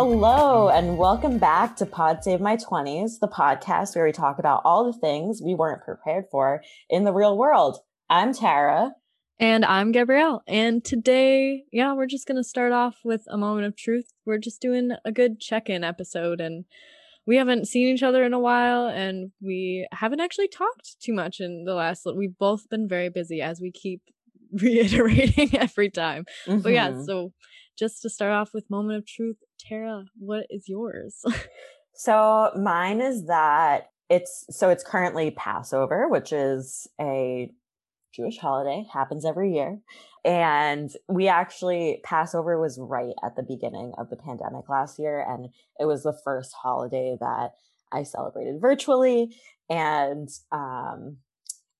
Hello, and welcome back to Pod Save My 20s, the podcast where we talk about all the things we weren't prepared for in the real world. I'm Tara. And I'm Gabrielle. And today, yeah, we're just going to start off with a moment of truth. We're just doing a good check in episode. And we haven't seen each other in a while. And we haven't actually talked too much in the last, we've both been very busy as we keep reiterating every time. Mm-hmm. But yeah, mm-hmm. so just to start off with moment of truth, Tara, what is yours? so mine is that it's so it's currently Passover, which is a Jewish holiday, happens every year. And we actually, Passover was right at the beginning of the pandemic last year. And it was the first holiday that I celebrated virtually. And um,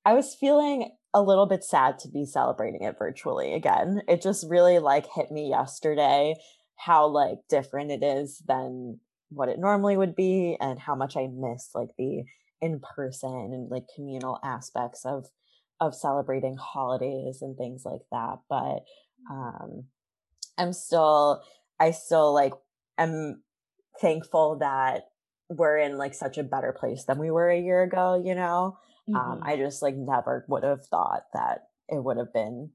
I was feeling a little bit sad to be celebrating it virtually again. It just really like hit me yesterday how like different it is than what it normally would be and how much I miss like the in person and like communal aspects of of celebrating holidays and things like that. But um I'm still I still like am thankful that we're in like such a better place than we were a year ago, you know? Um, mm-hmm. Um, I just like never would have thought that it would have been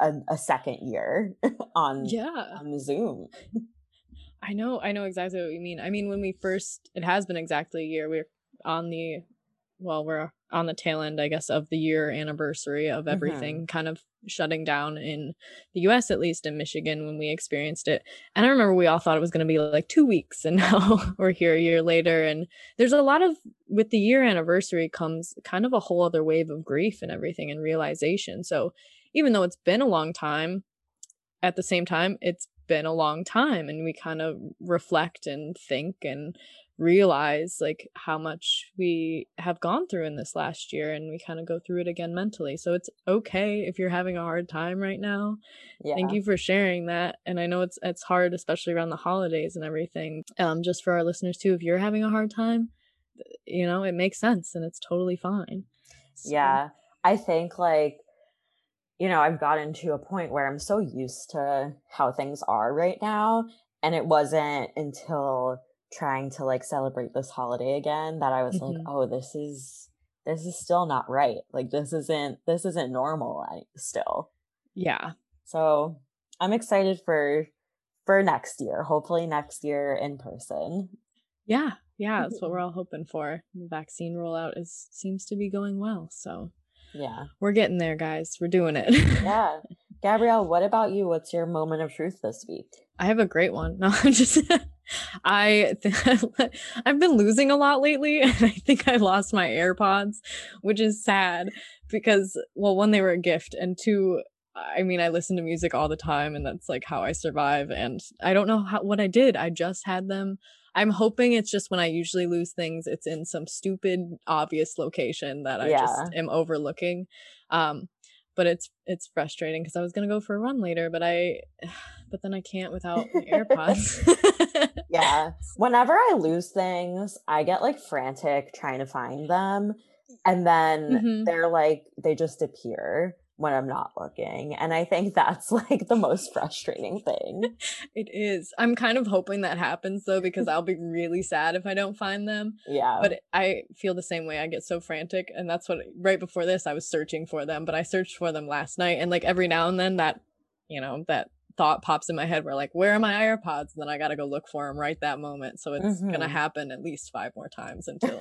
a, a second year on yeah on Zoom. I know, I know exactly what you mean. I mean, when we first, it has been exactly a year. We're on the, well, we're on the tail end, I guess, of the year anniversary of everything mm-hmm. kind of shutting down in the US, at least in Michigan when we experienced it. And I remember we all thought it was going to be like two weeks, and now we're here a year later. And there's a lot of, with the year anniversary comes kind of a whole other wave of grief and everything and realization. So even though it's been a long time, at the same time, it's been a long time and we kind of reflect and think and realize like how much we have gone through in this last year and we kind of go through it again mentally so it's okay if you're having a hard time right now yeah. thank you for sharing that and i know it's it's hard especially around the holidays and everything um just for our listeners too if you're having a hard time you know it makes sense and it's totally fine so. yeah i think like you know i've gotten to a point where i'm so used to how things are right now and it wasn't until trying to like celebrate this holiday again that I was mm-hmm. like, oh, this is this is still not right. Like this isn't this isn't normal still. Yeah. So I'm excited for for next year. Hopefully next year in person. Yeah. Yeah, that's what we're all hoping for. The vaccine rollout is seems to be going well. So yeah. We're getting there, guys. We're doing it. yeah. Gabrielle, what about you? What's your moment of truth this week? I have a great one. No, I'm just I I've been losing a lot lately and I think I lost my AirPods, which is sad because well, one they were a gift and two I mean, I listen to music all the time and that's like how I survive and I don't know how what I did. I just had them. I'm hoping it's just when I usually lose things, it's in some stupid obvious location that I yeah. just am overlooking. Um but it's it's frustrating because I was gonna go for a run later, but I but then I can't without my AirPods. yeah. Whenever I lose things, I get like frantic trying to find them. And then mm-hmm. they're like they just appear when I'm not looking. And I think that's like the most frustrating thing. it is. I'm kind of hoping that happens though, because I'll be really sad if I don't find them. Yeah. But I feel the same way. I get so frantic. And that's what, right before this, I was searching for them, but I searched for them last night. And like every now and then that, you know, that thought pops in my head where like where are my AirPods? And then I got to go look for them right that moment. So it's mm-hmm. going to happen at least five more times until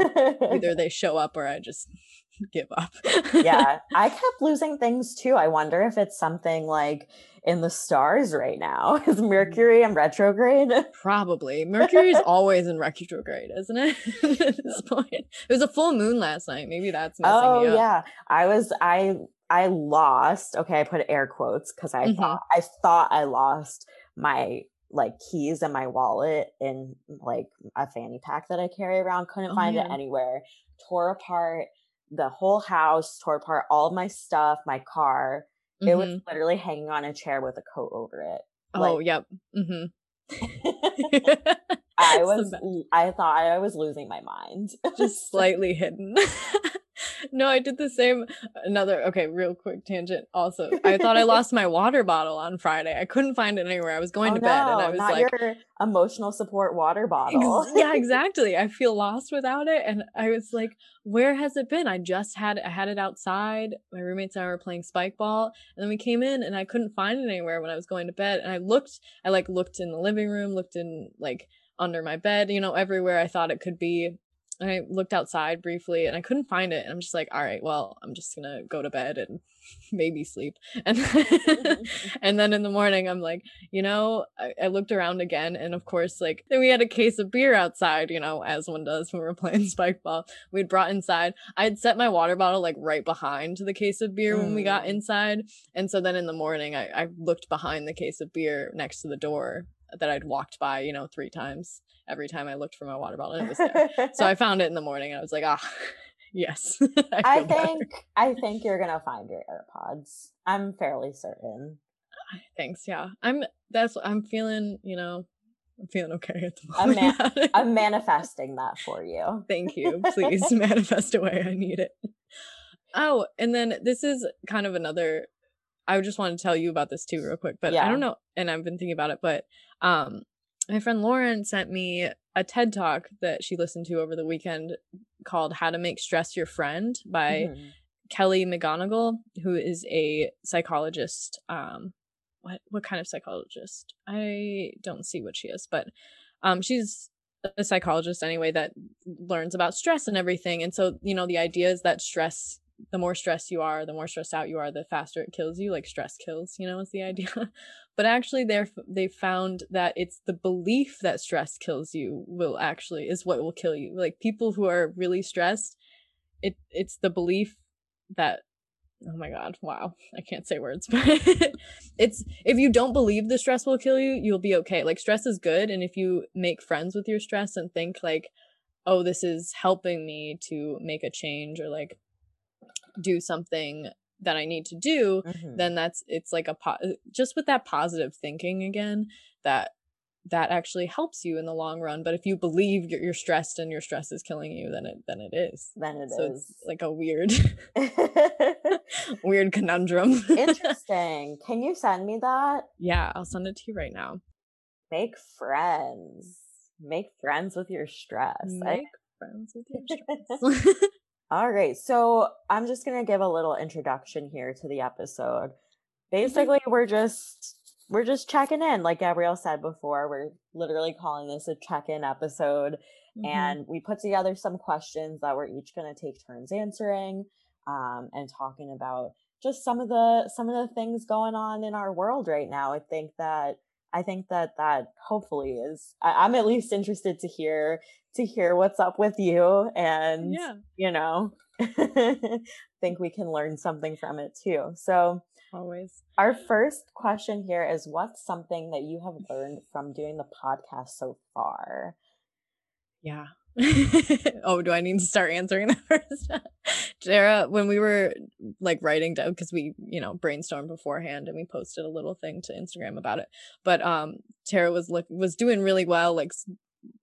either they show up or I just give up. yeah, I kept losing things too. I wonder if it's something like in the stars right now. Is mm. Mercury in retrograde? Probably. Mercury is always in retrograde, isn't it? At this point, it was a full moon last night. Maybe that's messing oh yeah. I was I I lost. Okay, I put air quotes because I mm-hmm. thought I thought I lost my like keys and my wallet in like a fanny pack that I carry around. Couldn't oh, find it anywhere. Tore apart the whole house, tore apart all my stuff, my car. Mm-hmm. It was mm-hmm. literally hanging on a chair with a coat over it. Oh, yep. Mm-hmm. I was I thought I was losing my mind. Just slightly hidden. no, I did the same. Another okay, real quick tangent. Also, I thought I lost my water bottle on Friday. I couldn't find it anywhere. I was going oh, to bed no, and I was like, your emotional support water bottle. yeah, exactly. I feel lost without it, and I was like, where has it been? I just had I had it outside. My roommates and I were playing spike ball, and then we came in and I couldn't find it anywhere when I was going to bed. And I looked, I like looked in the living room, looked in like under my bed, you know, everywhere I thought it could be. And I looked outside briefly and I couldn't find it. And I'm just like, all right, well, I'm just gonna go to bed and maybe sleep. And and then in the morning, I'm like, you know, I, I, looked around again, and of course, like then we had a case of beer outside, you know, as one does when we're playing spike ball. We'd brought inside. I had set my water bottle like right behind the case of beer mm. when we got mm. inside, and so then in the morning, I, I looked behind the case of beer next to the door that I'd walked by, you know, three times every time I looked for my water bottle and it was there. so I found it in the morning and I was like, ah, yes. I, I think better. I think you're gonna find your AirPods. I'm fairly certain. Thanks. Yeah, I'm. That's. I'm feeling. You know, I'm feeling okay at the moment. I'm, man- I'm manifesting that for you. Thank you. Please manifest away. I need it. Oh, and then this is kind of another. I just want to tell you about this too, real quick. But yeah. I don't know, and I've been thinking about it. But um, my friend Lauren sent me a TED talk that she listened to over the weekend called How to Make Stress Your Friend by mm-hmm. Kelly McGonigal, who is a psychologist. Um, what what kind of psychologist? I don't see what she is, but um, she's a psychologist anyway that learns about stress and everything. And so, you know, the idea is that stress the more stressed you are, the more stressed out you are, the faster it kills you. Like stress kills, you know, is the idea. but actually, they're they found that it's the belief that stress kills you will actually is what will kill you. Like people who are really stressed, it it's the belief that oh my god wow i can't say words but it's if you don't believe the stress will kill you you'll be okay like stress is good and if you make friends with your stress and think like oh this is helping me to make a change or like do something that I need to do, mm-hmm. then that's it's like a po- just with that positive thinking again that that actually helps you in the long run. But if you believe you're, you're stressed and your stress is killing you, then it then it is. Then it so is. like a weird weird conundrum. Interesting. Can you send me that? Yeah, I'll send it to you right now. Make friends. Make friends with your stress. Make I- friends with your stress. All right. So I'm just going to give a little introduction here to the episode. Basically, we're just we're just checking in like Gabrielle said before. We're literally calling this a check-in episode mm-hmm. and we put together some questions that we're each going to take turns answering um, and talking about just some of the some of the things going on in our world right now. I think that I think that that hopefully is I, am at least interested to hear to hear what's up with you and yeah. you know think we can learn something from it too. So always. Our first question here is what's something that you have learned from doing the podcast so far? Yeah. oh, do I need to start answering that first? Tara, when we were like writing down, because we, you know, brainstormed beforehand and we posted a little thing to Instagram about it. But um Tara was look was doing really well, like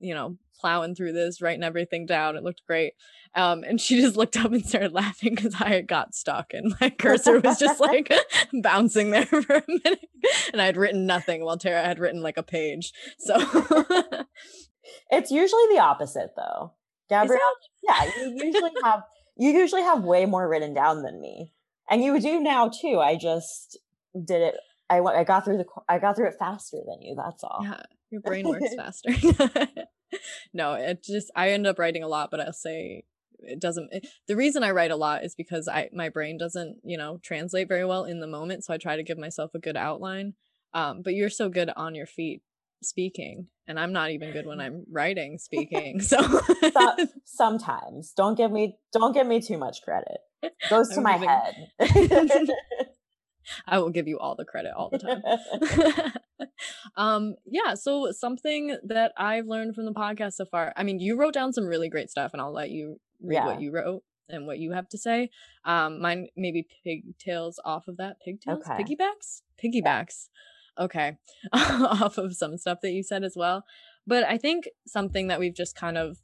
you know, plowing through this, writing everything down. It looked great. Um, and she just looked up and started laughing because I had got stuck and my cursor was just like bouncing there for a minute. And I had written nothing while Tara had written like a page. So it's usually the opposite though. Gabrielle, yeah, you usually have you usually have way more written down than me. And you do now too. I just did it I went I got through the I got through it faster than you, that's all. Yeah. Your brain works faster. no, it just I end up writing a lot, but I'll say it doesn't it, the reason I write a lot is because I my brain doesn't, you know, translate very well in the moment, so I try to give myself a good outline. Um, but you're so good on your feet speaking and i'm not even good when i'm writing speaking so sometimes don't give me don't give me too much credit it goes to I'm my giving... head I will give you all the credit all the time. um, yeah, so something that I've learned from the podcast so far. I mean, you wrote down some really great stuff, and I'll let you read yeah. what you wrote and what you have to say. Um, mine maybe pigtails off of that. Pigtails? Okay. Piggybacks? Piggybacks. Yeah. Okay. off of some stuff that you said as well. But I think something that we've just kind of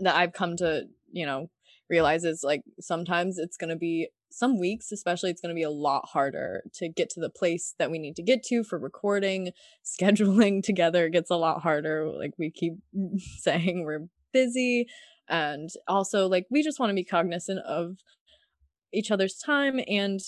that I've come to, you know, realize is like sometimes it's going to be some weeks especially it's going to be a lot harder to get to the place that we need to get to for recording scheduling together gets a lot harder like we keep saying we're busy and also like we just want to be cognizant of each other's time and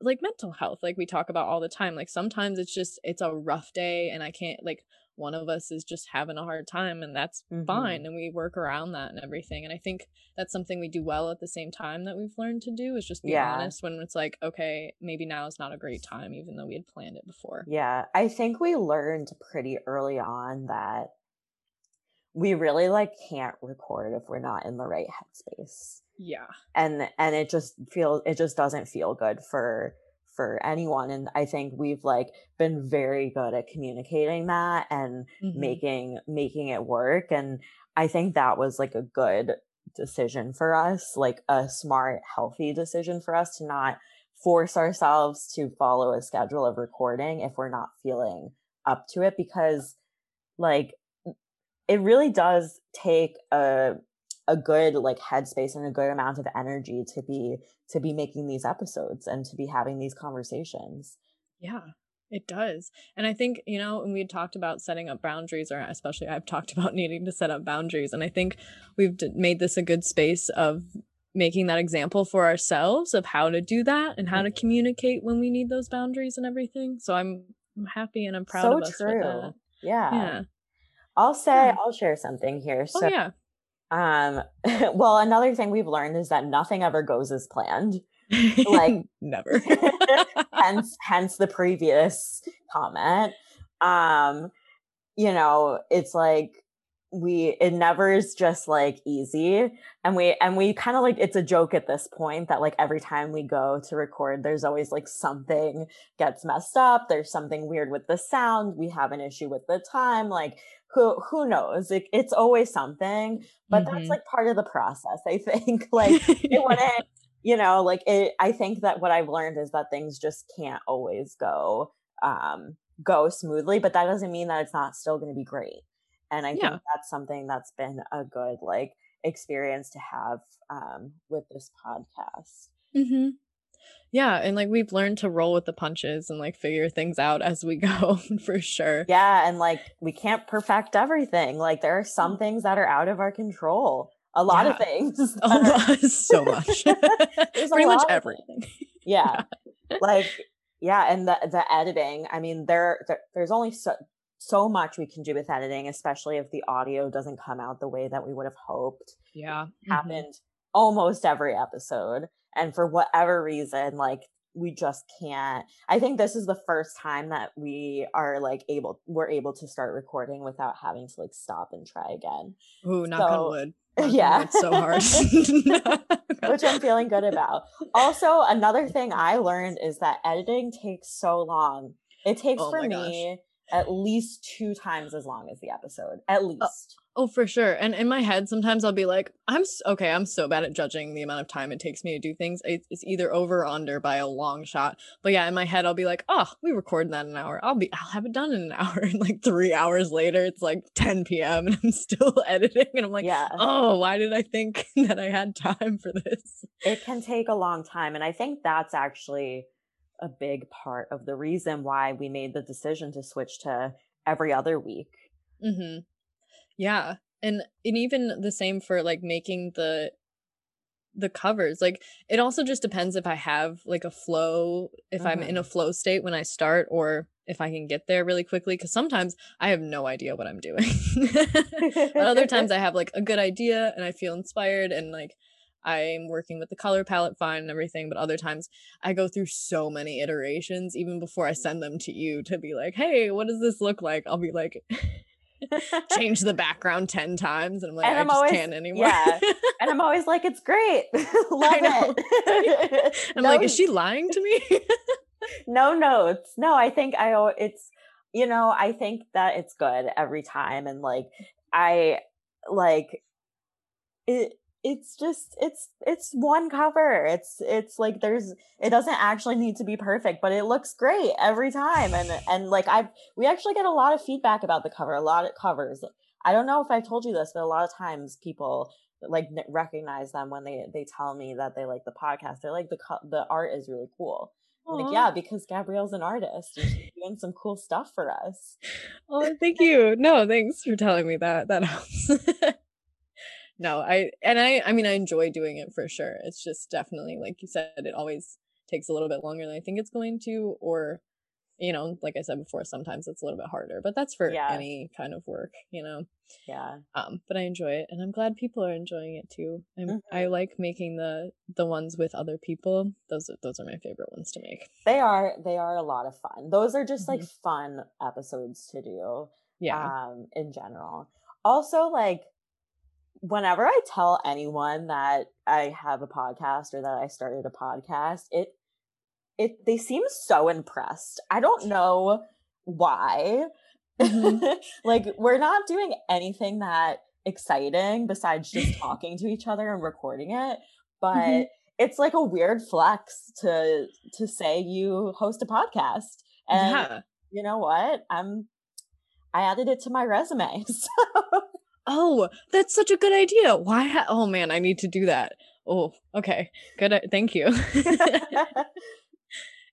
like mental health like we talk about all the time like sometimes it's just it's a rough day and i can't like one of us is just having a hard time and that's mm-hmm. fine and we work around that and everything and i think that's something we do well at the same time that we've learned to do is just be yeah. honest when it's like okay maybe now is not a great time even though we had planned it before yeah i think we learned pretty early on that we really like can't record if we're not in the right headspace yeah and and it just feels it just doesn't feel good for for anyone and i think we've like been very good at communicating that and mm-hmm. making making it work and i think that was like a good decision for us like a smart healthy decision for us to not force ourselves to follow a schedule of recording if we're not feeling up to it because like it really does take a a good like headspace and a good amount of energy to be to be making these episodes and to be having these conversations yeah it does and i think you know when we talked about setting up boundaries or especially i've talked about needing to set up boundaries and i think we've d- made this a good space of making that example for ourselves of how to do that and how to mm-hmm. communicate when we need those boundaries and everything so i'm, I'm happy and i'm proud so of us true. yeah yeah I'll say yeah. I'll share something here. Oh, so oh, yeah. Um, well, another thing we've learned is that nothing ever goes as planned. Like never. hence, hence the previous comment. Um, you know, it's like we it never is just like easy and we and we kind of like it's a joke at this point that like every time we go to record there's always like something gets messed up there's something weird with the sound we have an issue with the time like who who knows it, it's always something but mm-hmm. that's like part of the process i think like it wouldn't you know like it i think that what i've learned is that things just can't always go um go smoothly but that doesn't mean that it's not still going to be great and i yeah. think that's something that's been a good like experience to have um with this podcast mm-hmm. Yeah, and like we've learned to roll with the punches and like figure things out as we go for sure. Yeah, and like we can't perfect everything. Like there are some mm. things that are out of our control. A lot yeah. of things. A lot, so much. Pretty much everything. Yeah. yeah. Like yeah, and the the editing. I mean, there, there there's only so so much we can do with editing, especially if the audio doesn't come out the way that we would have hoped. Yeah. Mm-hmm. Happened mm-hmm. almost every episode and for whatever reason like we just can't i think this is the first time that we are like able we're able to start recording without having to like stop and try again. Ooh, knock so, on wood yeah it's so hard. Which i'm feeling good about. Also another thing i learned is that editing takes so long. It takes oh for me at least two times as long as the episode at uh, least Oh, for sure. And in my head, sometimes I'll be like, I'm okay. I'm so bad at judging the amount of time it takes me to do things. It's either over or under by a long shot. But yeah, in my head, I'll be like, oh, we recorded that in an hour. I'll be, I'll have it done in an hour. And like three hours later, it's like 10 p.m. and I'm still editing. And I'm like, yeah. oh, why did I think that I had time for this? It can take a long time. And I think that's actually a big part of the reason why we made the decision to switch to every other week. Mm-hmm. Yeah. And and even the same for like making the the covers. Like it also just depends if I have like a flow, if I'm in a mm-hmm. flow state when I start or if I can get there really quickly cuz sometimes I have no idea what I'm doing. but other times I have like a good idea and I feel inspired and like I'm working with the color palette fine and everything, but other times I go through so many iterations even before I send them to you to be like, "Hey, what does this look like?" I'll be like change the background 10 times and I'm like, and I I'm just always, can't anymore. Yeah. and I'm always like, it's great. Love it. I'm no, like, is she lying to me? no notes. No, I think I, it's, you know, I think that it's good every time. And like, I like it, it's just it's it's one cover it's it's like there's it doesn't actually need to be perfect but it looks great every time and and like i've we actually get a lot of feedback about the cover a lot of covers I don't know if I've told you this, but a lot of times people like recognize them when they they tell me that they like the podcast. They're like the the art is really cool. like yeah, because Gabrielle's an artist. She's doing some cool stuff for us. Oh, thank you. No, thanks for telling me that. That helps. no, I and I I mean I enjoy doing it for sure. It's just definitely like you said, it always takes a little bit longer than I think it's going to, or you know, like I said before, sometimes it's a little bit harder, but that's for yeah. any kind of work, you know. Yeah. Um, but I enjoy it, and I'm glad people are enjoying it too. I'm, mm-hmm. I like making the the ones with other people. Those are, those are my favorite ones to make. They are they are a lot of fun. Those are just mm-hmm. like fun episodes to do. Yeah. Um, in general. Also, like whenever I tell anyone that I have a podcast or that I started a podcast, it it they seem so impressed. I don't know why. Mm-hmm. like we're not doing anything that exciting besides just talking to each other and recording it, but mm-hmm. it's like a weird flex to to say you host a podcast. And yeah. you know what? I'm I added it to my resume. So Oh, that's such a good idea. Why? Ha- oh man, I need to do that. Oh, okay. Good. Thank you.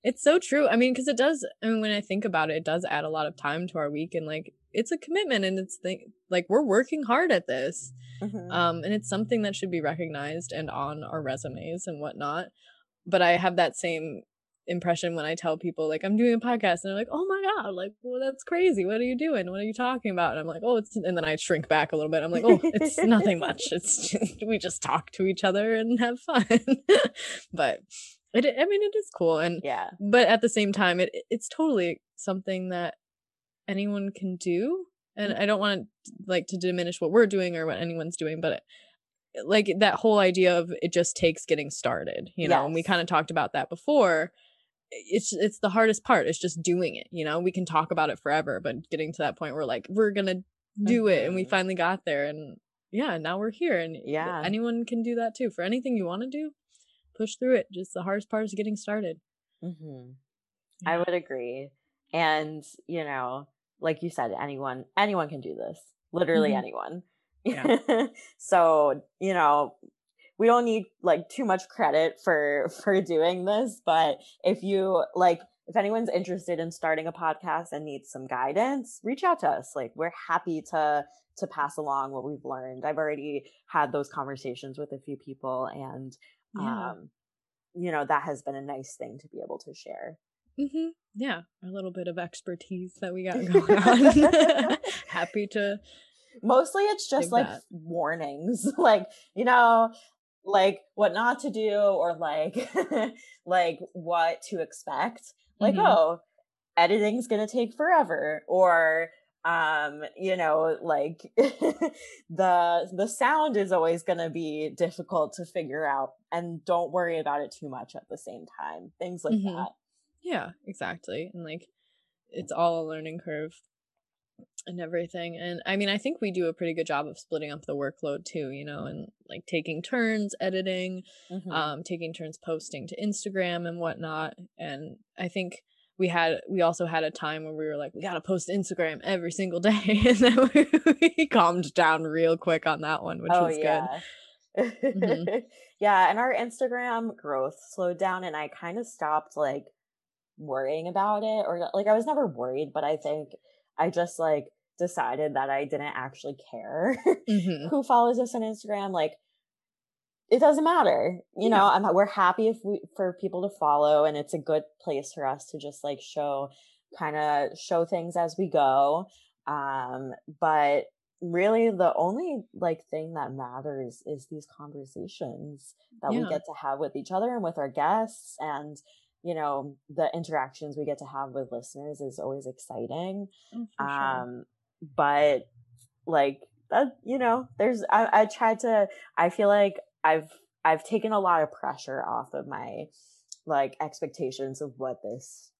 It's so true. I mean, because it does. I mean, when I think about it, it does add a lot of time to our week, and like it's a commitment, and it's th- like we're working hard at this, mm-hmm. um, and it's something that should be recognized and on our resumes and whatnot. But I have that same impression when I tell people like I'm doing a podcast, and they're like, "Oh my god, like, well, that's crazy. What are you doing? What are you talking about?" And I'm like, "Oh, it's," and then I shrink back a little bit. I'm like, "Oh, it's nothing much. It's just, we just talk to each other and have fun." but it, I mean, it is cool, and yeah, but at the same time, it it's totally something that anyone can do, and mm-hmm. I don't want like to diminish what we're doing or what anyone's doing, but like that whole idea of it just takes getting started, you know, yes. and we kind of talked about that before. It's it's the hardest part. It's just doing it, you know. We can talk about it forever, but getting to that point where like we're gonna do mm-hmm. it, and we mm-hmm. finally got there, and yeah, now we're here, and yeah, anyone can do that too. For anything you want to do, push through it. Just the hardest part is getting started. Mm-hmm. Yeah. I would agree. And, you know, like you said, anyone anyone can do this. Literally mm-hmm. anyone. Yeah. so, you know, we don't need like too much credit for for doing this, but if you like if anyone's interested in starting a podcast and needs some guidance, reach out to us. Like we're happy to to pass along what we've learned. I've already had those conversations with a few people and yeah. um, you know that has been a nice thing to be able to share mm-hmm. yeah a little bit of expertise that we got going on happy to mostly it's just like that. warnings like you know like what not to do or like like what to expect like mm-hmm. oh editing's gonna take forever or um you know like the the sound is always going to be difficult to figure out and don't worry about it too much at the same time things like mm-hmm. that yeah exactly and like it's all a learning curve and everything and i mean i think we do a pretty good job of splitting up the workload too you know and like taking turns editing mm-hmm. um taking turns posting to instagram and whatnot and i think we had we also had a time where we were like we got to post instagram every single day and then we, we, calmed down real quick on that one which oh, was yeah. good mm-hmm. yeah and our instagram growth slowed down and i kind of stopped like worrying about it or like i was never worried but i think i just like decided that i didn't actually care mm-hmm. who follows us on instagram like it doesn't matter you yeah. know I'm, we're happy if we for people to follow and it's a good place for us to just like show kind of show things as we go um but really the only like thing that matters is these conversations that yeah. we get to have with each other and with our guests and you know the interactions we get to have with listeners is always exciting oh, um sure. but like that you know there's I, I tried to i feel like I've I've taken a lot of pressure off of my like expectations of what this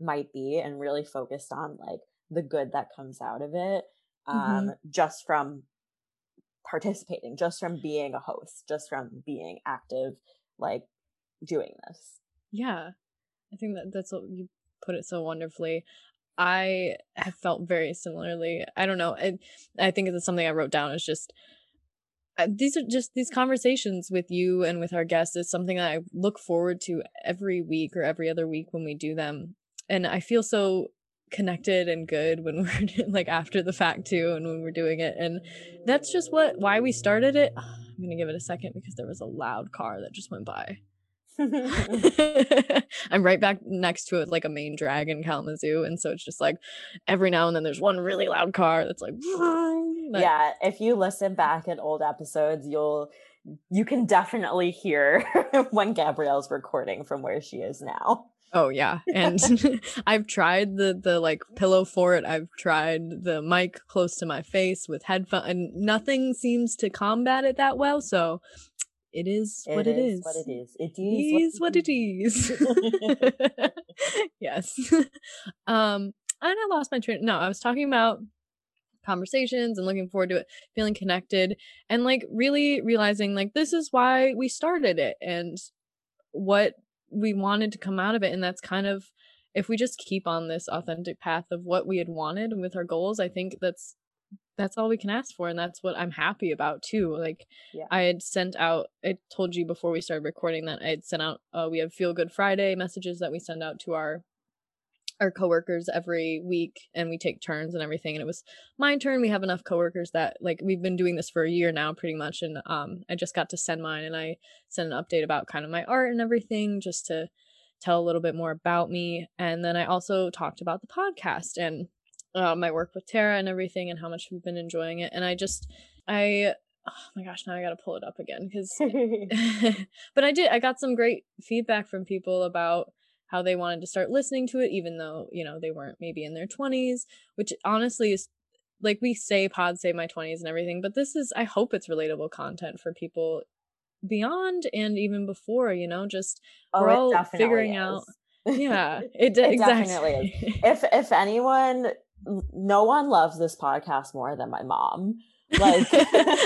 might be and really focused on like the good that comes out of it um mm-hmm. just from participating just from being a host just from being active like doing this yeah i think that that's what you put it so wonderfully I have felt very similarly. I don't know. I, I think it's something I wrote down is just uh, these are just these conversations with you and with our guests is something that I look forward to every week or every other week when we do them. And I feel so connected and good when we're like after the fact too and when we're doing it. And that's just what why we started it. I'm going to give it a second because there was a loud car that just went by. I'm right back next to it, like a main drag in Kalamazoo, and so it's just like every now and then there's one really loud car that's like. yeah, if you listen back at old episodes, you'll you can definitely hear when Gabrielle's recording from where she is now. Oh yeah, and I've tried the the like pillow fort. I've tried the mic close to my face with headphones, and nothing seems to combat it that well. So it is what it is. What it is. It is what it is. yes. um, and I lost my train. No, I was talking about conversations and looking forward to it, feeling connected, and like really realizing like this is why we started it and what we wanted to come out of it. And that's kind of if we just keep on this authentic path of what we had wanted with our goals, I think that's that's all we can ask for and that's what i'm happy about too like yeah. i had sent out i told you before we started recording that i had sent out uh, we have feel good friday messages that we send out to our our coworkers every week and we take turns and everything and it was my turn we have enough coworkers that like we've been doing this for a year now pretty much and um i just got to send mine and i sent an update about kind of my art and everything just to tell a little bit more about me and then i also talked about the podcast and uh, my work with Tara and everything and how much we've been enjoying it. And I just, I, oh my gosh, now I got to pull it up again because, but I did, I got some great feedback from people about how they wanted to start listening to it, even though, you know, they weren't maybe in their 20s, which honestly is like we say pod save my 20s and everything, but this is, I hope it's relatable content for people beyond and even before, you know, just oh, we're all figuring is. out yeah it, it exactly. definitely is if if anyone no one loves this podcast more than my mom. Like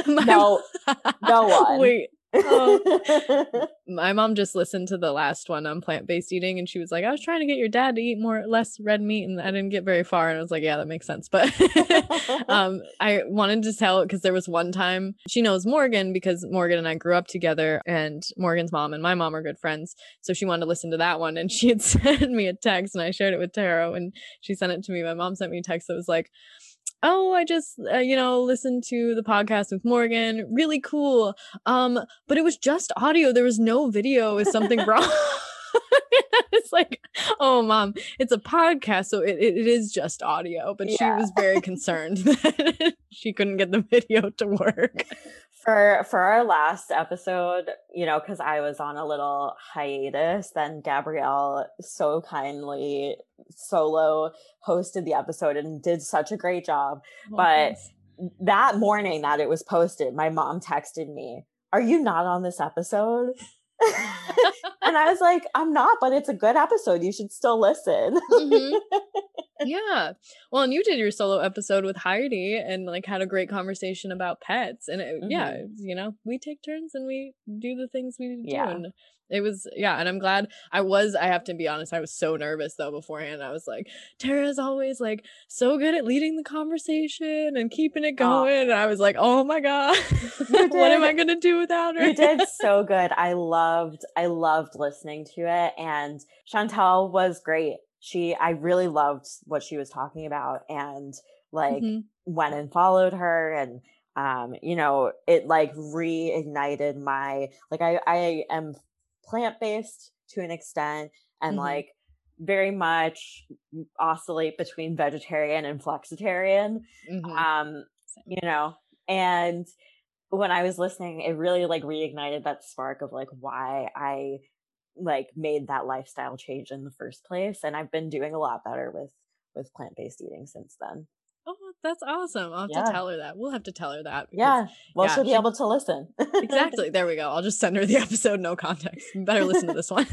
no, no one. Wait. Oh. my mom just listened to the last one on plant-based eating and she was like i was trying to get your dad to eat more less red meat and i didn't get very far and i was like yeah that makes sense but um i wanted to tell because there was one time she knows morgan because morgan and i grew up together and morgan's mom and my mom are good friends so she wanted to listen to that one and she had sent me a text and i shared it with tara and she sent it to me my mom sent me a text that was like oh i just uh, you know listened to the podcast with morgan really cool. Um but it was just audio there was no video is something wrong? It's like oh mom it's a podcast so it, it is just audio but yeah. she was very concerned that she couldn't get the video to work for for our last episode you know because i was on a little hiatus then gabrielle so kindly solo hosted the episode and did such a great job oh, but thanks. that morning that it was posted my mom texted me are you not on this episode and I was like, I'm not, but it's a good episode. You should still listen. mm-hmm. Yeah. Well, and you did your solo episode with Heidi and like had a great conversation about pets. And it, mm-hmm. yeah, you know, we take turns and we do the things we do. Yeah. And it was yeah and i'm glad i was i have to be honest i was so nervous though beforehand i was like tara's always like so good at leading the conversation and keeping it going oh. and i was like oh my god what am i gonna do without her you did so good i loved i loved listening to it and chantel was great she i really loved what she was talking about and like mm-hmm. went and followed her and um you know it like reignited my like i i am plant based to an extent and mm-hmm. like very much oscillate between vegetarian and flexitarian. Mm-hmm. Um, you know, and when I was listening, it really like reignited that spark of like why I like made that lifestyle change in the first place. And I've been doing a lot better with with plant based eating since then. Oh, that's awesome. I'll have yeah. to tell her that. We'll have to tell her that. Because, yeah. Well, yeah, she'll be she, able to listen. exactly. There we go. I'll just send her the episode, no context. Better listen to this one.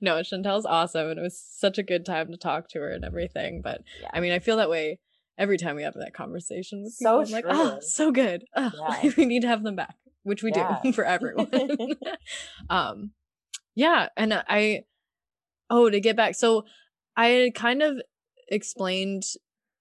no, Chantel's awesome. And it was such a good time to talk to her and everything. But yeah. I mean, I feel that way every time we have that conversation with people. So I'm like, oh, so good. Oh, yeah. we need to have them back, which we do for everyone. um, yeah. And uh, I, oh, to get back. So I kind of explained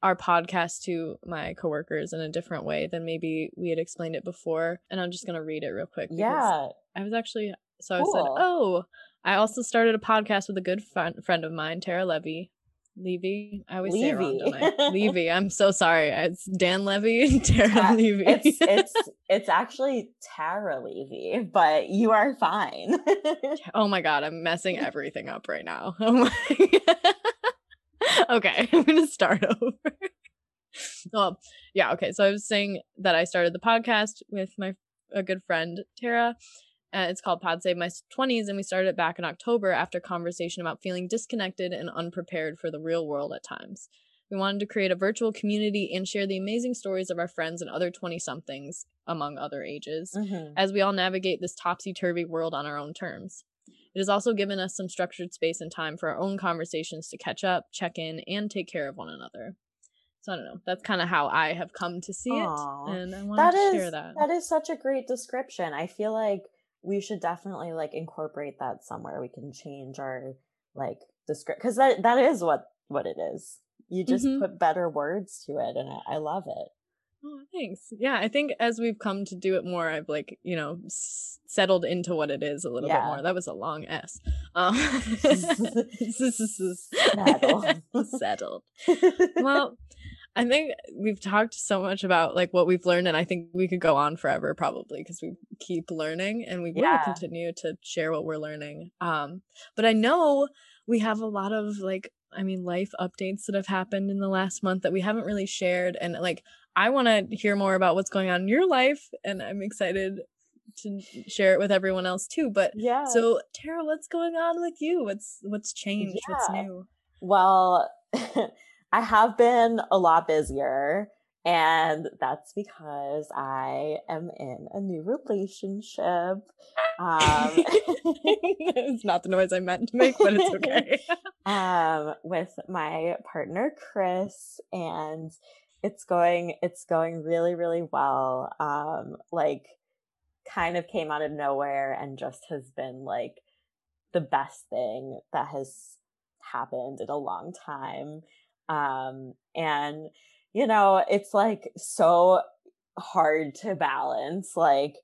our podcast to my coworkers in a different way than maybe we had explained it before. And I'm just going to read it real quick. Yeah. I was actually, so cool. I said, Oh, I also started a podcast with a good friend, friend of mine, Tara Levy. Levy. I always Levy. say it wrong, don't I? Levy. I'm so sorry. It's Dan Levy and Tara Ta- Levy. it's it's it's actually Tara Levy, but you are fine. oh my god, I'm messing everything up right now. Oh my okay, I'm gonna start over. well, yeah, okay. So I was saying that I started the podcast with my a good friend Tara. Uh, it's called Pod Save My 20s, and we started it back in October after conversation about feeling disconnected and unprepared for the real world at times. We wanted to create a virtual community and share the amazing stories of our friends and other 20 somethings, among other ages, mm-hmm. as we all navigate this topsy turvy world on our own terms. It has also given us some structured space and time for our own conversations to catch up, check in, and take care of one another. So I don't know. That's kind of how I have come to see Aww. it, and I wanted that to share that. That is such a great description. I feel like we should definitely like incorporate that somewhere. We can change our like the script because that that is what what it is. You just mm-hmm. put better words to it, and I, I love it. Oh, thanks. Yeah, I think as we've come to do it more, I've like you know s- settled into what it is a little yeah. bit more. That was a long S. Um, settled. settled. well, I think we've talked so much about like what we've learned, and I think we could go on forever probably because we keep learning and we yeah. will continue to share what we're learning. Um, but I know we have a lot of like I mean, life updates that have happened in the last month that we haven't really shared. And like, I want to hear more about what's going on in your life, and I'm excited to share it with everyone else too. But yeah. So Tara, what's going on with you? What's what's changed? Yeah. What's new? Well, I have been a lot busier. And that's because I am in a new relationship. Um, it's not the noise I meant to make, but it's okay. um, with my partner Chris, and it's going it's going really really well um like kind of came out of nowhere and just has been like the best thing that has happened in a long time um and you know it's like so hard to balance like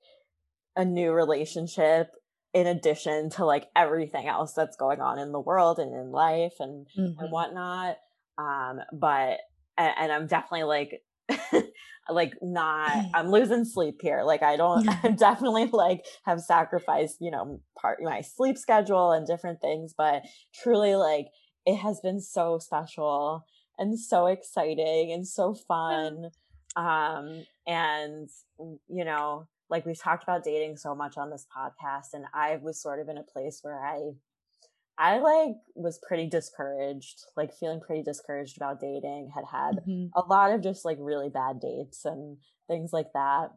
a new relationship in addition to like everything else that's going on in the world and in life and mm-hmm. and whatnot. Um but and, and I'm definitely like like not i'm losing sleep here. Like i don't i'm definitely like have sacrificed you know part my sleep schedule and different things but truly like it has been so special and so exciting and so fun um and you know like we've talked about dating so much on this podcast and i was sort of in a place where i I like was pretty discouraged, like feeling pretty discouraged about dating, had had mm-hmm. a lot of just like really bad dates and things like that.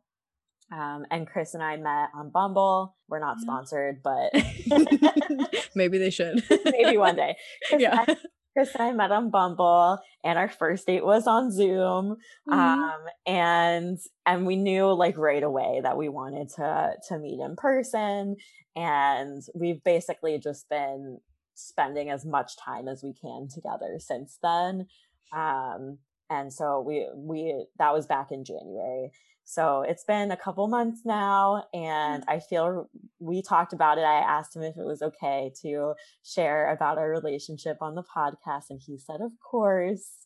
Um, and Chris and I met on Bumble. We're not sponsored, but maybe they should. maybe one day. Yeah. I, Chris and I met on Bumble, and our first date was on Zoom. Mm-hmm. Um, and and we knew like right away that we wanted to to meet in person. And we've basically just been spending as much time as we can together since then. Um, and so we we that was back in January. So it's been a couple months now, and I feel we talked about it. I asked him if it was okay to share about our relationship on the podcast, and he said, "Of course."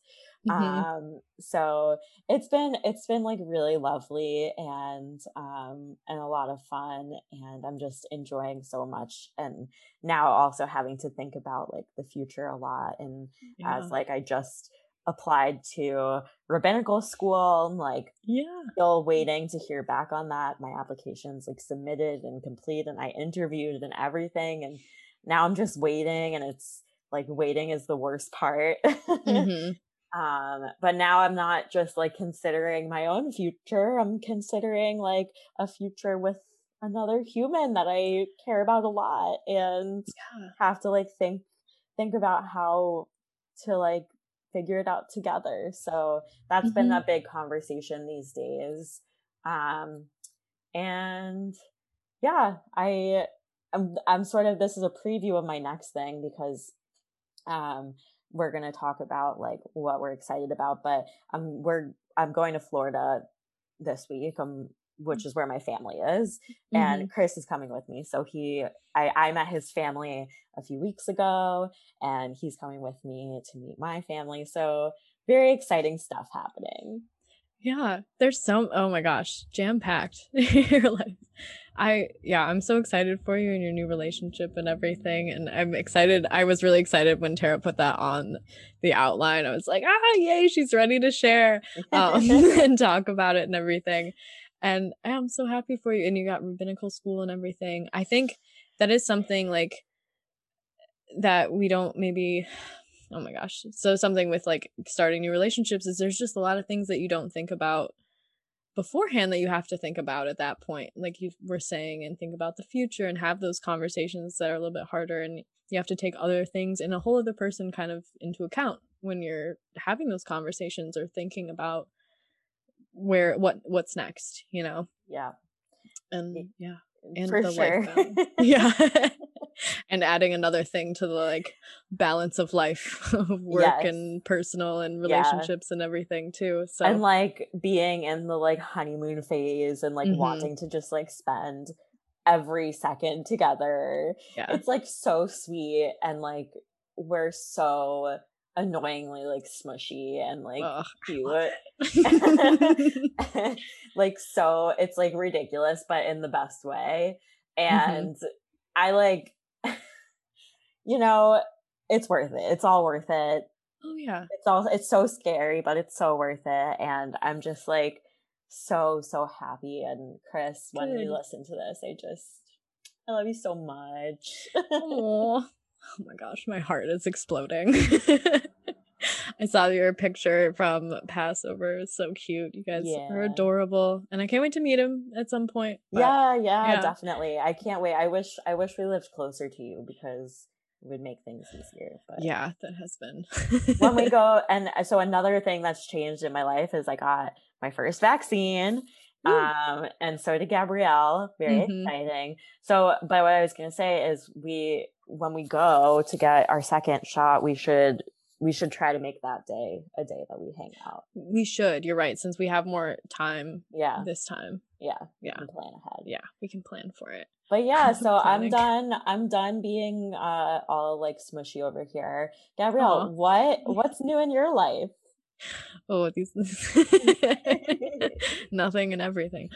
Mm-hmm. Um, so it's been it's been like really lovely and um and a lot of fun and I'm just enjoying so much and now also having to think about like the future a lot and yeah. as like I just applied to rabbinical school I'm like yeah still waiting to hear back on that my application's like submitted and complete and I interviewed and everything and now I'm just waiting and it's like waiting is the worst part mm-hmm. Um, but now I'm not just like considering my own future. I'm considering like a future with another human that I care about a lot and yeah. have to like think think about how to like figure it out together. So that's mm-hmm. been a big conversation these days. Um and yeah, I I'm I'm sort of this is a preview of my next thing because um we're going to talk about like what we're excited about, but um, we're I'm going to Florida this week. Um, which is where my family is mm-hmm. and chris is coming with me so he I, I met his family a few weeks ago and he's coming with me to meet my family so very exciting stuff happening yeah there's so oh my gosh jam packed your life I yeah, I'm so excited for you and your new relationship and everything. And I'm excited. I was really excited when Tara put that on the outline. I was like, ah, yay, she's ready to share um, and talk about it and everything. And I'm so happy for you. And you got rabbinical school and everything. I think that is something like that we don't maybe oh my gosh so something with like starting new relationships is there's just a lot of things that you don't think about beforehand that you have to think about at that point like you were saying and think about the future and have those conversations that are a little bit harder and you have to take other things and a whole other person kind of into account when you're having those conversations or thinking about where what what's next you know yeah and yeah and For the sure. life yeah and adding another thing to the like balance of life of work yes. and personal and relationships yeah. and everything too so and like being in the like honeymoon phase and like mm-hmm. wanting to just like spend every second together yeah it's like so sweet and like we're so annoyingly like smushy and like Ugh, cute like so it's like ridiculous but in the best way mm-hmm. and mm-hmm. i like you know, it's worth it. It's all worth it. Oh yeah. It's all it's so scary, but it's so worth it. And I'm just like so, so happy. And Chris, Good. when you listen to this, I just I love you so much. Oh my gosh, my heart is exploding. I saw your picture from Passover. It's so cute. You guys yeah. are adorable, and I can't wait to meet him at some point. Yeah, yeah, yeah, definitely. I can't wait. I wish I wish we lived closer to you because it would make things easier. But yeah, that has been. when we go, and uh, so another thing that's changed in my life is I got my first vaccine. Ooh. Um, and so did Gabrielle. Very mm-hmm. exciting. So, but what I was going to say is we, when we go to get our second shot, we should we should try to make that day a day that we hang out. We should. You're right. Since we have more time. Yeah. This time. Yeah. Yeah. plan ahead. Yeah. We can plan for it. But yeah, so I'm done. I'm done being uh all like smushy over here. Gabrielle, Aww. what what's new in your life? Oh, these nothing and everything.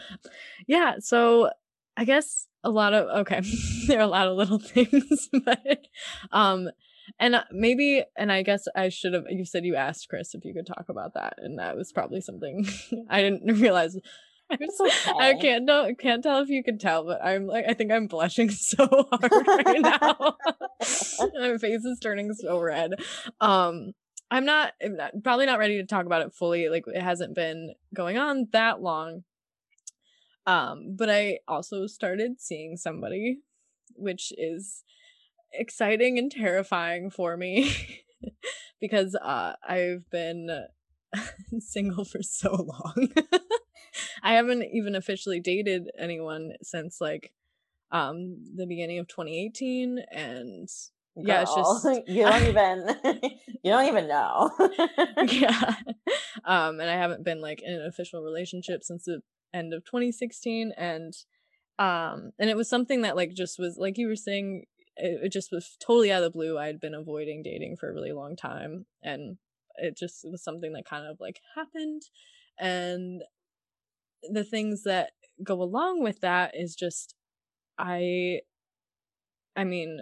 Yeah, so I guess a lot of okay, there are a lot of little things, but um and uh, maybe and i guess i should have you said you asked chris if you could talk about that and that was probably something i didn't realize okay. I can't know can't tell if you can tell, but I'm like I think I'm blushing so hard right now. My face is turning so red. Um I'm not, I'm not probably not ready to talk about it fully. Like it hasn't been going on that long. Um, but I also started seeing somebody, which is exciting and terrifying for me because uh, I've been single for so long. I haven't even officially dated anyone since like um the beginning of 2018 and Girl, yeah it's just you don't even you don't even know yeah um and i haven't been like in an official relationship since the end of 2016 and um and it was something that like just was like you were saying it, it just was totally out of the blue. I had been avoiding dating for a really long time, and it just was something that kind of like happened. And the things that go along with that is just, I, I mean,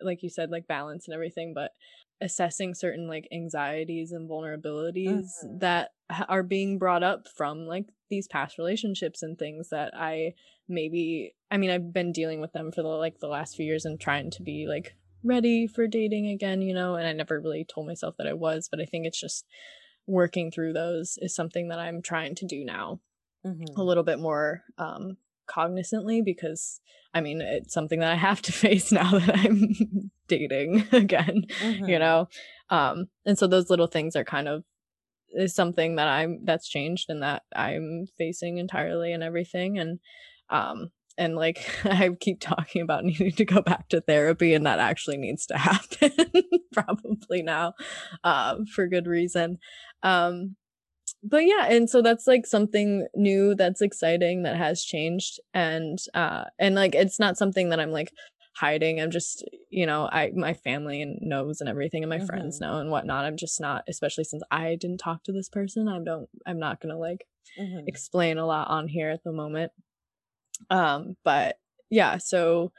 like you said, like balance and everything, but assessing certain like anxieties and vulnerabilities mm-hmm. that are being brought up from like these past relationships and things that I maybe I mean I've been dealing with them for the like the last few years and trying to be like ready for dating again, you know, and I never really told myself that I was, but I think it's just working through those is something that I'm trying to do now mm-hmm. a little bit more um cognizantly because I mean it's something that I have to face now that I'm dating again, mm-hmm. you know. Um and so those little things are kind of is something that I'm that's changed and that I'm facing entirely and everything and um and like I keep talking about needing to go back to therapy, and that actually needs to happen probably now, uh, for good reason. Um, but yeah, and so that's like something new that's exciting that has changed, and uh, and like it's not something that I'm like hiding. I'm just, you know, I my family and knows and everything, and my mm-hmm. friends know and whatnot. I'm just not, especially since I didn't talk to this person. I don't. I'm not gonna like mm-hmm. explain a lot on here at the moment. Um, but yeah, so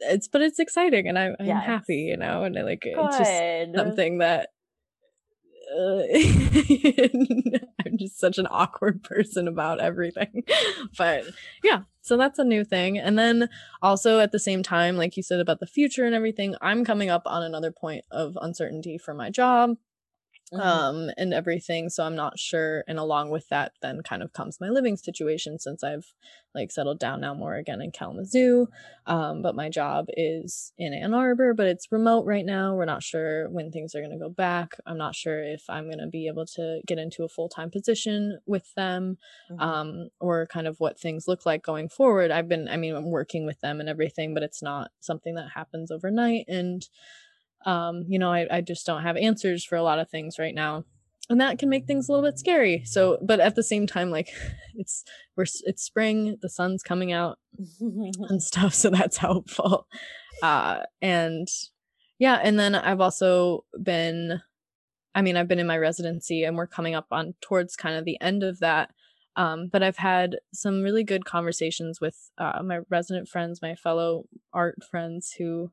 it's but it's exciting and I, I'm yes. happy, you know, and I like Good. it's just something that Uh, I'm just such an awkward person about everything. but yeah, so that's a new thing. And then also at the same time, like you said about the future and everything, I'm coming up on another point of uncertainty for my job mm-hmm. um and everything so i'm not sure and along with that then kind of comes my living situation since i've like settled down now more again in kalamazoo um but my job is in ann arbor but it's remote right now we're not sure when things are going to go back i'm not sure if i'm going to be able to get into a full-time position with them mm-hmm. um or kind of what things look like going forward i've been i mean i'm working with them and everything but it's not something that happens overnight and um, you know, I, I just don't have answers for a lot of things right now. And that can make things a little bit scary. So, but at the same time, like it's we're it's spring, the sun's coming out and stuff, so that's helpful. Uh, and yeah, and then I've also been, I mean, I've been in my residency, and we're coming up on towards kind of the end of that. Um, but I've had some really good conversations with uh, my resident friends, my fellow art friends who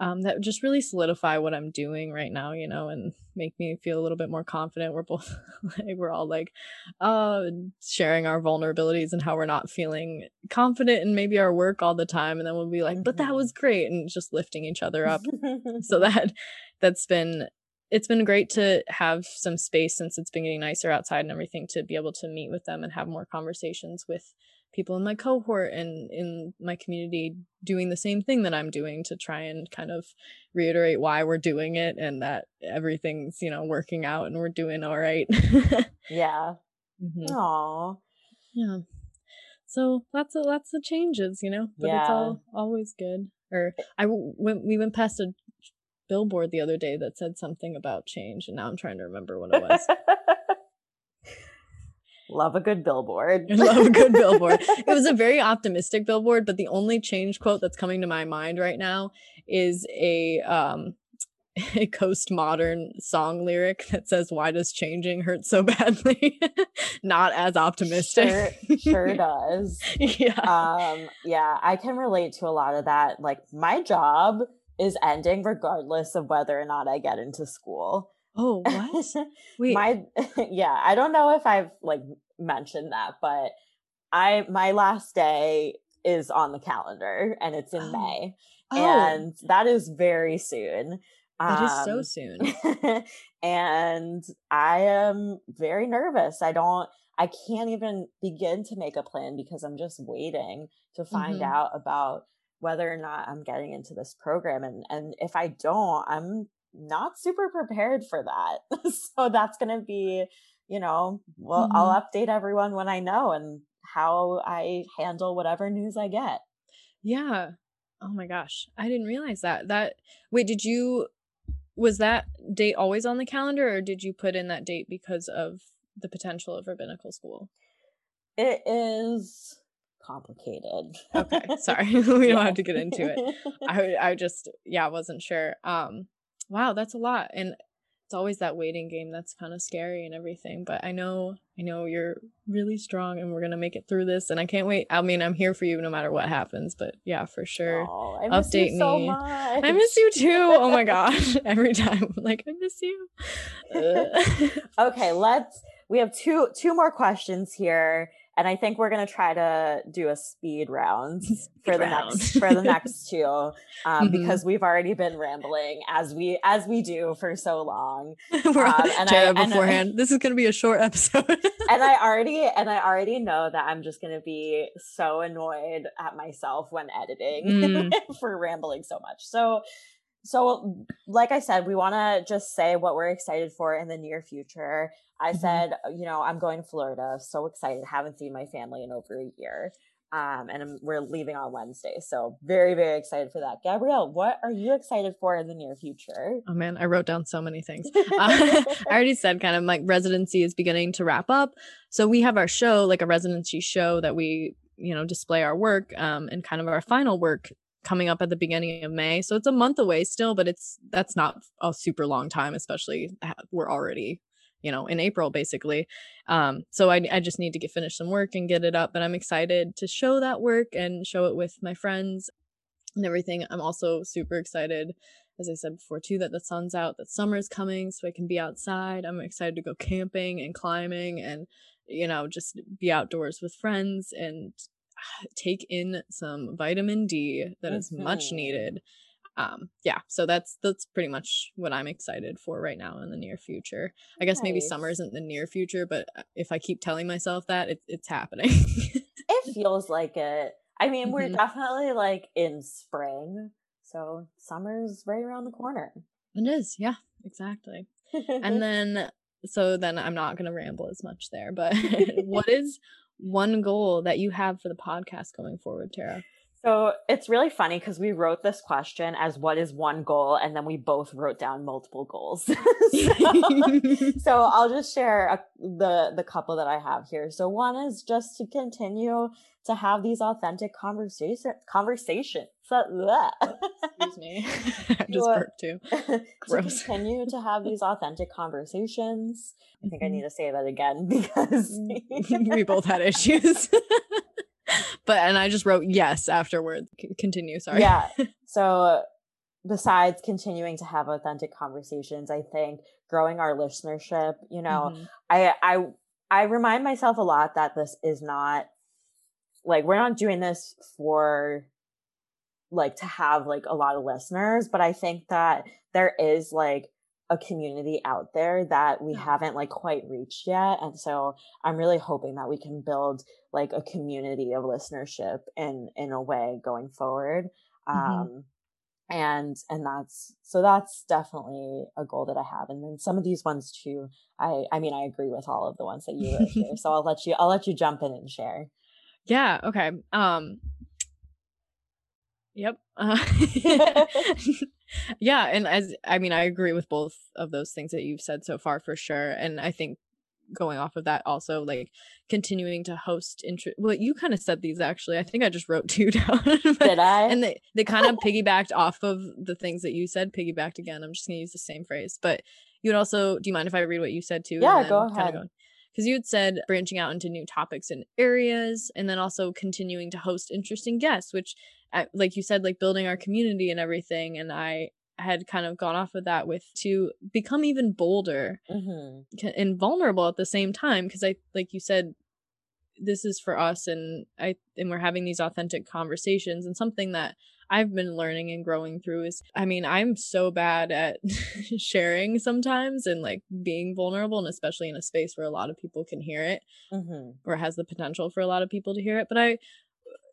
um, that just really solidify what I'm doing right now, you know, and make me feel a little bit more confident. We're both like we're all like uh sharing our vulnerabilities and how we're not feeling confident in maybe our work all the time. And then we'll be like, but that mm-hmm. was great, and just lifting each other up. so that that's been it's been great to have some space since it's been getting nicer outside and everything to be able to meet with them and have more conversations with people in my cohort and in my community doing the same thing that I'm doing to try and kind of reiterate why we're doing it and that everything's, you know, working out and we're doing all right. yeah. Mm-hmm. Aww. Yeah. So lots of lots of changes, you know, but yeah. it's all always good. Or I went we went past a billboard the other day that said something about change and now I'm trying to remember what it was. Love a good billboard. Love a good billboard. It was a very optimistic billboard, but the only change quote that's coming to my mind right now is a um a Coast Modern song lyric that says, Why does changing hurt so badly? Not as optimistic. Sure, sure does. yeah. Um, yeah, I can relate to a lot of that. Like, my job is ending regardless of whether or not I get into school. Oh, what? Wait. my yeah, I don't know if I've like mentioned that, but I my last day is on the calendar and it's in oh. May. Oh. And that is very soon. Um, is so um, soon. and I am very nervous. I don't I can't even begin to make a plan because I'm just waiting to find mm-hmm. out about whether or not I'm getting into this program and and if I don't, I'm not super prepared for that. so that's going to be, you know, well, mm-hmm. I'll update everyone when I know and how I handle whatever news I get. Yeah. Oh my gosh. I didn't realize that. That wait, did you was that date always on the calendar or did you put in that date because of the potential of rabbinical school? It is complicated. okay, sorry. we don't yeah. have to get into it. I I just yeah, wasn't sure. Um wow, that's a lot. And it's always that waiting game that's kind of scary and everything. But I know, I know you're really strong and we're going to make it through this. And I can't wait. I mean, I'm here for you no matter what happens. But yeah, for sure. Oh, Update me. So I miss you too. Oh my gosh. Every time I'm like, I miss you. okay, let's, we have two, two more questions here and I think we're gonna try to do a speed round speed for the round. next for the next two, um, mm-hmm. because we've already been rambling as we as we do for so long. we're um, and I, beforehand. And, this is gonna be a short episode. and I already and I already know that I'm just gonna be so annoyed at myself when editing mm. for rambling so much. So so like I said, we want to just say what we're excited for in the near future. I mm-hmm. said, you know, I'm going to Florida. So excited. Haven't seen my family in over a year. Um, and I'm, we're leaving on Wednesday. So very, very excited for that. Gabrielle, what are you excited for in the near future? Oh man, I wrote down so many things. uh, I already said kind of like residency is beginning to wrap up. So we have our show, like a residency show that we, you know, display our work um, and kind of our final work coming up at the beginning of May. So it's a month away still, but it's that's not a super long time, especially we're already you know in april basically. Um so i, I just need to get finish some work and get it up but i'm excited to show that work and show it with my friends and everything. I'm also super excited as i said before too that the sun's out that summer's coming so i can be outside. I'm excited to go camping and climbing and you know just be outdoors with friends and take in some vitamin d that is much mm-hmm. needed um yeah so that's that's pretty much what i'm excited for right now in the near future i guess nice. maybe summer isn't the near future but uh, if i keep telling myself that it, it's happening it feels like it i mean we're mm-hmm. definitely like in spring so summer's right around the corner it is yeah exactly and then so then i'm not going to ramble as much there but what is one goal that you have for the podcast going forward tara so it's really funny because we wrote this question as what is one goal, and then we both wrote down multiple goals. so, so, I'll just share a, the the couple that I have here. So one is just to continue to have these authentic conversation conversations. Excuse me, I just burped too. Gross. to continue to have these authentic conversations. I think I mm-hmm. need to say that again because mm-hmm. we both had issues but and I just wrote yes afterwards. C- continue. Sorry. Yeah. So besides continuing to have authentic conversations, I think growing our listenership. You know, mm-hmm. I I I remind myself a lot that this is not like we're not doing this for like to have like a lot of listeners, but I think that there is like a community out there that we haven't like quite reached yet and so i'm really hoping that we can build like a community of listenership in in a way going forward mm-hmm. um and and that's so that's definitely a goal that i have and then some of these ones too i i mean i agree with all of the ones that you wrote here so i'll let you i'll let you jump in and share yeah okay um Yep. Uh, yeah, and as I mean, I agree with both of those things that you've said so far for sure. And I think going off of that also like continuing to host interest well you kind of said these actually i think i just wrote two down did i and they, they kind of piggybacked off of the things that you said piggybacked again i'm just gonna use the same phrase but you would also do you mind if i read what you said too yeah go ahead because you had said branching out into new topics and areas and then also continuing to host interesting guests which like you said like building our community and everything and i had kind of gone off of that with to become even bolder mm-hmm. and vulnerable at the same time because i like you said this is for us and i and we're having these authentic conversations and something that i've been learning and growing through is i mean i'm so bad at sharing sometimes and like being vulnerable and especially in a space where a lot of people can hear it mm-hmm. or has the potential for a lot of people to hear it but i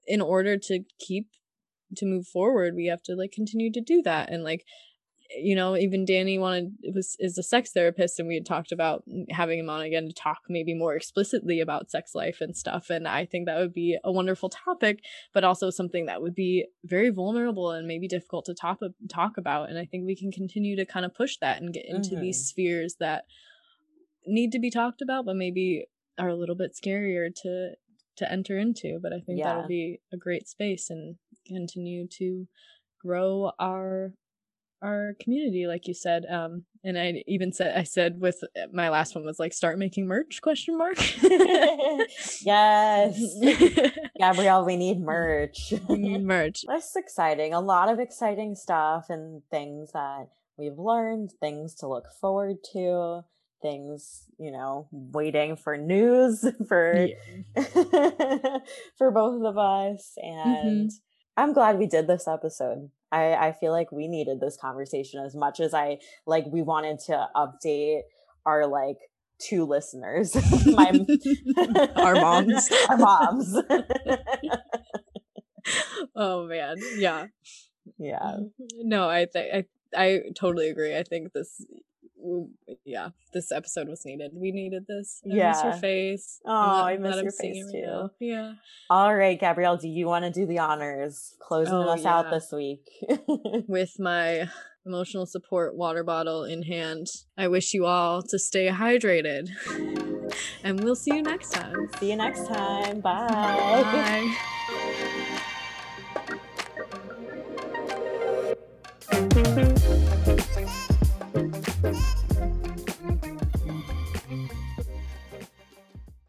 in order to keep to move forward we have to like continue to do that and like you know even danny wanted was is a sex therapist and we had talked about having him on again to talk maybe more explicitly about sex life and stuff and i think that would be a wonderful topic but also something that would be very vulnerable and maybe difficult to talk talk about and i think we can continue to kind of push that and get into mm-hmm. these spheres that need to be talked about but maybe are a little bit scarier to to enter into but i think yeah. that'll be a great space and continue to grow our our community like you said um and i even said i said with my last one was like start making merch? question mark. Yes. Gabrielle we need merch. We need merch. That's exciting. A lot of exciting stuff and things that we've learned things to look forward to things you know waiting for news for yeah. for both of us. And mm-hmm. I'm glad we did this episode. I, I feel like we needed this conversation as much as I like we wanted to update our like two listeners. My our moms. our moms. oh man. Yeah. Yeah. Mm, no, I think I totally agree. I think this yeah, this episode was needed. We needed this. I yeah. miss your face. Oh, I miss your face too. Right yeah. All right, Gabrielle, do you want to do the honors? Closing oh, us yeah. out this week. With my emotional support water bottle in hand. I wish you all to stay hydrated. and we'll see you next time. See you next time. Bye. Bye.